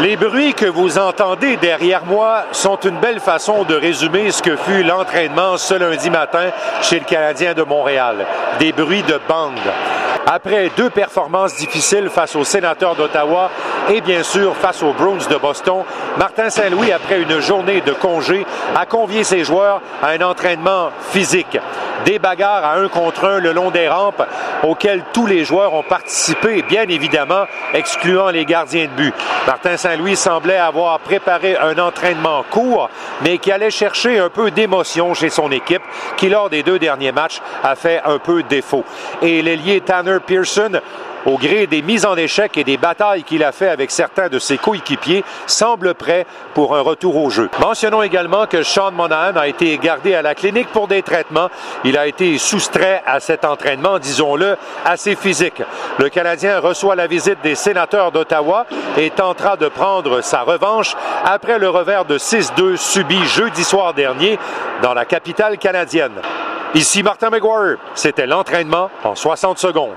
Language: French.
Les bruits que vous entendez derrière moi sont une belle façon de résumer ce que fut l'entraînement ce lundi matin chez le Canadien de Montréal. Des bruits de bande. Après deux performances difficiles face aux sénateurs d'Ottawa et bien sûr face aux Bruins de Boston, Martin Saint-Louis, après une journée de congé, a convié ses joueurs à un entraînement physique. Des bagarres à un contre un le long des rampes auxquelles tous les joueurs ont participé, bien évidemment, excluant les gardiens de but. Martin Saint-Louis semblait avoir préparé un entraînement court, mais qui allait chercher un peu d'émotion chez son équipe, qui lors des deux derniers matchs a fait un peu défaut. Et l'ailier Tanner Pearson au gré des mises en échec et des batailles qu'il a fait avec certains de ses coéquipiers, semble prêt pour un retour au jeu. Mentionnons également que Sean Monahan a été gardé à la clinique pour des traitements. Il a été soustrait à cet entraînement, disons-le, assez physique. Le Canadien reçoit la visite des sénateurs d'Ottawa et tentera de prendre sa revanche après le revers de 6-2 subi jeudi soir dernier dans la capitale canadienne. Ici Martin McGuire. C'était l'entraînement en 60 secondes.